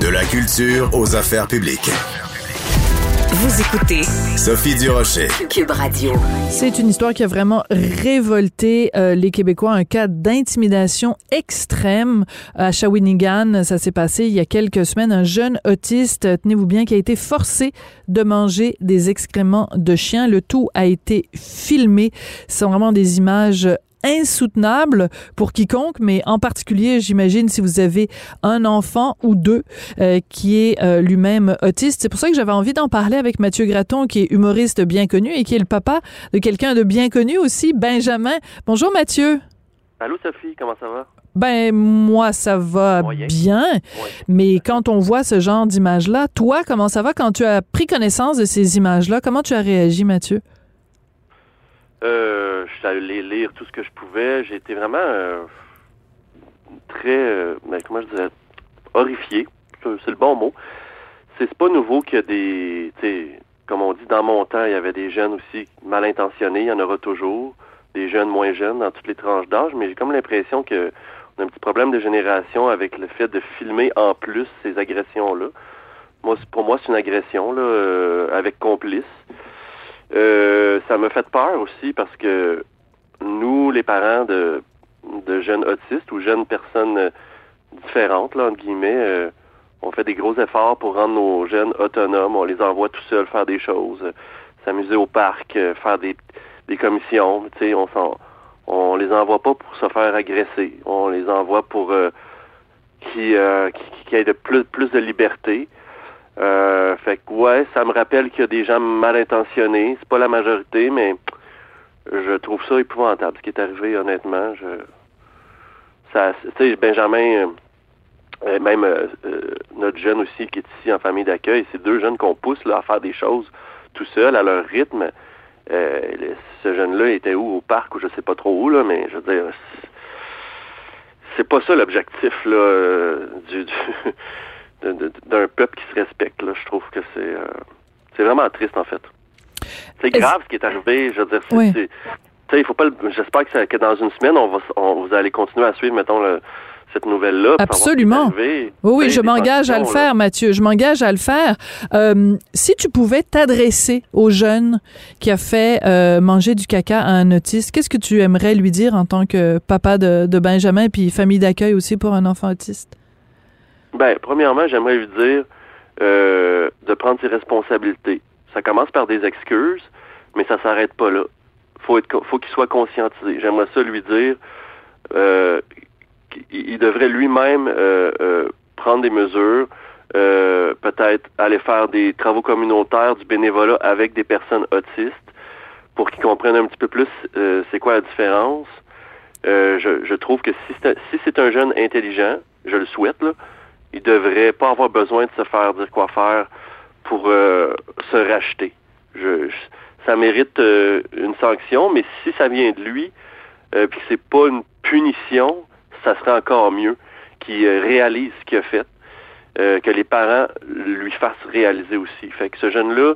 De la culture aux affaires publiques. Vous écoutez Sophie Durocher. Cube Radio. C'est une histoire qui a vraiment révolté euh, les Québécois, un cas d'intimidation extrême à Shawinigan. Ça s'est passé il y a quelques semaines. Un jeune autiste, tenez-vous bien, qui a été forcé de manger des excréments de chien. Le tout a été filmé. Ce sont vraiment des images insoutenable pour quiconque, mais en particulier, j'imagine, si vous avez un enfant ou deux euh, qui est euh, lui-même autiste. C'est pour ça que j'avais envie d'en parler avec Mathieu Graton, qui est humoriste bien connu et qui est le papa de quelqu'un de bien connu aussi, Benjamin. Bonjour Mathieu. Allô Sophie, comment ça va? Ben moi ça va bien, mais quand on voit ce genre d'image-là, toi comment ça va quand tu as pris connaissance de ces images-là? Comment tu as réagi, Mathieu? Euh, je suis allé lire tout ce que je pouvais. J'ai été vraiment euh, très, euh, ben, comment je dirais, horrifié. C'est le bon mot. C'est pas nouveau qu'il y a des, comme on dit, dans mon temps, il y avait des jeunes aussi mal intentionnés. Il y en aura toujours. Des jeunes moins jeunes dans toutes les tranches d'âge. Mais j'ai comme l'impression que on a un petit problème de génération avec le fait de filmer en plus ces agressions-là. Moi, pour moi, c'est une agression là, euh, avec complice. Euh, ça m'a fait peur aussi parce que nous, les parents de, jeunes autistes ou jeunes personnes différentes, là, entre guillemets, euh, on fait des gros efforts pour rendre nos jeunes autonomes. On les envoie tout seuls faire des choses, s'amuser au parc, euh, faire des, des commissions. On s'en, on les envoie pas pour se faire agresser. On les envoie pour euh, qui, euh, qui, qui aient de plus de liberté. Euh, fait que ouais, ça me rappelle qu'il y a des gens mal intentionnés. C'est pas la majorité, mais je trouve ça épouvantable ce qui est arrivé, honnêtement. Je ça tu sais, Benjamin euh, même euh, notre jeune aussi qui est ici en famille d'accueil, c'est deux jeunes qu'on pousse à faire des choses tout seul à leur rythme. ce jeune-là était où au parc ou je sais pas trop où là, mais je veux dire c'est pas ça l'objectif là du d'un peuple qui se respecte. Là. Je trouve que c'est euh, c'est vraiment triste en fait. C'est grave ce qui est arrivé. Je veux dire, c'est, il faut pas. J'espère que, que, dans une semaine, on va, on, vous allez continuer à suivre, mettons, le, cette nouvelle-là. Absolument. Oui, oui, je m'engage à le faire, Mathieu. Je m'engage à le faire. Euh, si tu pouvais t'adresser au jeune qui a fait euh, manger du caca à un autiste, qu'est-ce que tu aimerais lui dire en tant que papa de, de Benjamin puis famille d'accueil aussi pour un enfant autiste? Ben, premièrement, j'aimerais lui dire euh, de prendre ses responsabilités. Ça commence par des excuses, mais ça s'arrête pas là. Faut faut qu'il soit conscientisé. J'aimerais ça lui dire euh, qu'il devrait lui-même euh, prendre des mesures, peut-être aller faire des travaux communautaires, du bénévolat avec des personnes autistes, pour qu'ils comprennent un petit peu plus c'est quoi la différence. Je, trouve que si c'est si un jeune intelligent, je le souhaite là il devrait pas avoir besoin de se faire dire quoi faire pour euh, se racheter. Ça mérite euh, une sanction, mais si ça vient de lui, euh, puis que c'est pas une punition, ça serait encore mieux qu'il euh, réalise ce qu'il a fait, que les parents lui fassent réaliser aussi. Fait que ce jeune-là,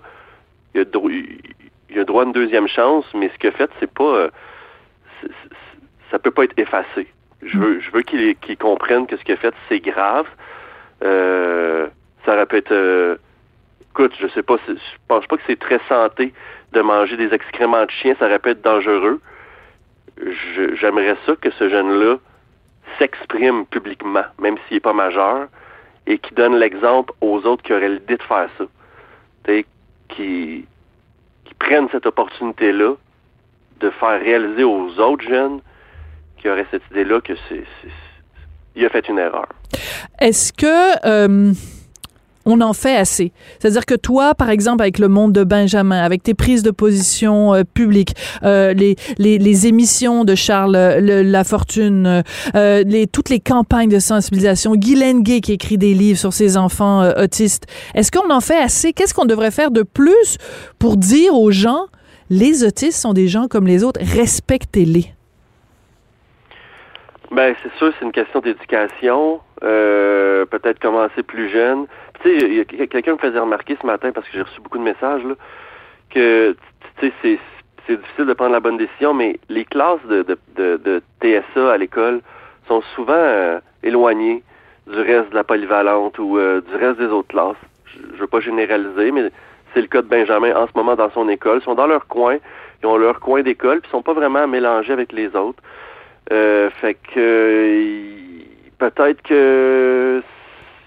il a, droit, il a droit à une deuxième chance, mais ce qu'il a fait, c'est pas, ça peut pas être effacé. Je veux, je veux qu'il qu comprenne que ce qu'il a fait, c'est grave, ça aurait pu être... Euh, écoute, je sais pas, je pense pas que c'est très santé de manger des excréments de chien, ça aurait pu être dangereux. J'aimerais ça que ce jeune-là s'exprime publiquement, même s'il n'est pas majeur, et qui donne l'exemple aux autres qui auraient l'idée de faire ça. Qui, qui prennent cette opportunité-là de faire réaliser aux autres jeunes qui auraient cette idée-là que c'est il a fait une erreur. Est-ce que euh, on en fait assez? C'est-à-dire que toi, par exemple, avec le monde de Benjamin, avec tes prises de position euh, publiques, euh, les, les, les, émissions de Charles le, Lafortune, euh, les, toutes les campagnes de sensibilisation, Guylaine Gay qui écrit des livres sur ses enfants euh, autistes, est-ce qu'on en fait assez? Qu'est-ce qu'on devrait faire de plus pour dire aux gens, les autistes sont des gens comme les autres, respectez-les? Ben, c'est sûr, c'est une question d'éducation. Euh, peut-être commencer plus jeune. Tu sais, quelqu'un me faisait remarquer ce matin, parce que j'ai reçu beaucoup de messages, là, que, tu sais, c'est, difficile de prendre la bonne décision, mais les classes de, TSA à l'école sont souvent euh, éloignées du reste de la polyvalente ou du reste des autres classes. Je, je veux pas généraliser, mais c'est le cas de Benjamin en ce moment dans son école. Ils sont dans leur coin, ils ont leur coin d'école, puis ils sont pas vraiment mélangés avec les autres. Euh, fait que peut-être que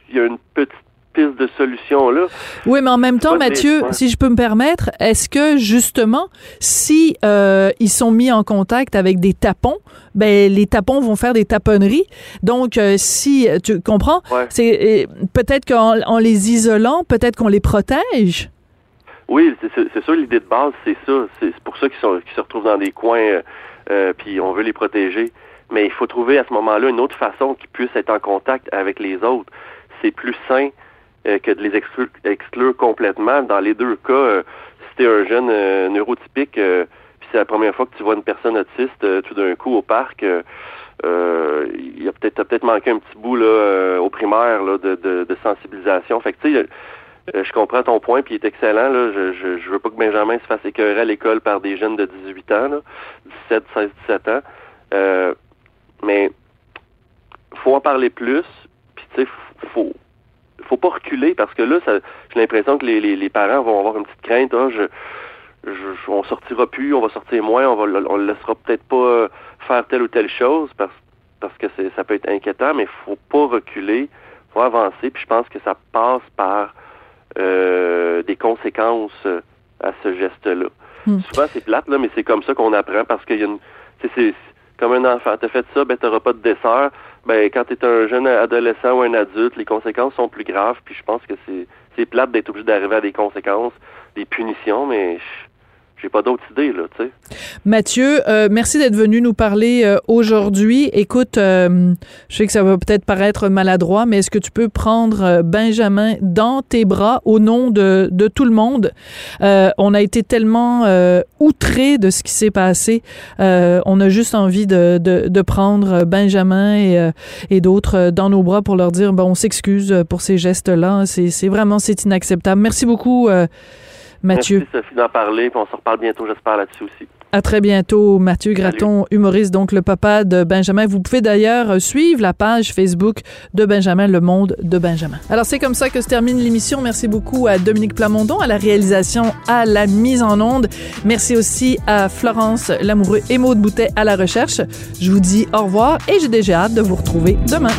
il y a une petite piste de solution là. Oui, mais en même temps, Mathieu, si je peux me permettre, est-ce que justement, si euh, ils sont mis en contact avec des tapons, ben les tapons vont faire des taponneries. Donc, euh, si tu comprends, c'est peut-être qu'en les isolant, peut-être qu'on les protège? Oui, c'est ça l'idée de base, c'est ça. C'est pour ça qu'ils se retrouvent dans des coins, euh, euh, puis on veut les protéger. Mais il faut trouver à ce moment-là une autre façon qu'ils puissent être en contact avec les autres. C'est plus sain euh, que de les exclure, complètement. Dans les deux cas, si tu es un jeune neurotypique, puis c'est la première fois que tu vois une personne autiste tout d'un coup au parc, il y a peut-être peut-être manqué un petit bout là au primaire là, de, de, de sensibilisation. Fait que tu sais, euh, je comprends ton point, puis il est excellent. Là. Je, je, je veux pas que Benjamin se fasse écœurer à l'école par des jeunes de 18 ans, là, 17, 16, 17 ans. Euh, mais faut en parler plus. Puis tu sais, faut faut pas reculer parce que là, j'ai l'impression que les, les, les, parents vont avoir une petite crainte. Ah, je, je, on sortira plus, on va sortir moins, on va on le laissera peut-être pas faire telle ou telle chose parce parce que ça peut être inquiétant, mais faut pas reculer, faut avancer. Puis je pense que ça passe par euh, des conséquences euh, à ce geste-là. Hmm. Souvent, c'est plate, là, mais c'est comme ça qu'on apprend parce qu'il y a une. C'est comme un enfant. T'as fait ça, ben t'auras pas de dessert. Ben quand t'es un jeune adolescent ou un adulte, les conséquences sont plus graves. Puis je pense que c'est c'est plate d'être obligé d'arriver à des conséquences, des punitions, mais j'ai pas d'autres idées là, tu sais. Mathieu, euh, merci d'être venu nous parler euh, aujourd'hui. Écoute, euh, je sais que ça va peut-être paraître maladroit, mais est-ce que tu peux prendre Benjamin dans tes bras au nom de, de tout le monde? On a été tellement outrés de ce qui s'est passé. on a juste envie de, de, prendre Benjamin et, et d'autres dans nos bras pour leur dire, bon, on s'excuse pour ces gestes-là. C'est vraiment, c'est inacceptable. Merci beaucoup. Mathieu. Merci Sophie d'en parler, puis on se reparle bientôt, j'espère, là-dessus aussi. À très bientôt, Mathieu Graton, humoriste, donc le papa de Benjamin. Vous pouvez d'ailleurs suivre la page Facebook de Benjamin, Le Monde de Benjamin. Alors c'est comme ça que se termine l'émission. Merci beaucoup à Dominique Plamondon, à la réalisation, à la mise en onde. Merci aussi à Florence Lamoureux et Maude Boutet à la recherche. Je vous dis au revoir et j'ai déjà hâte de vous retrouver demain.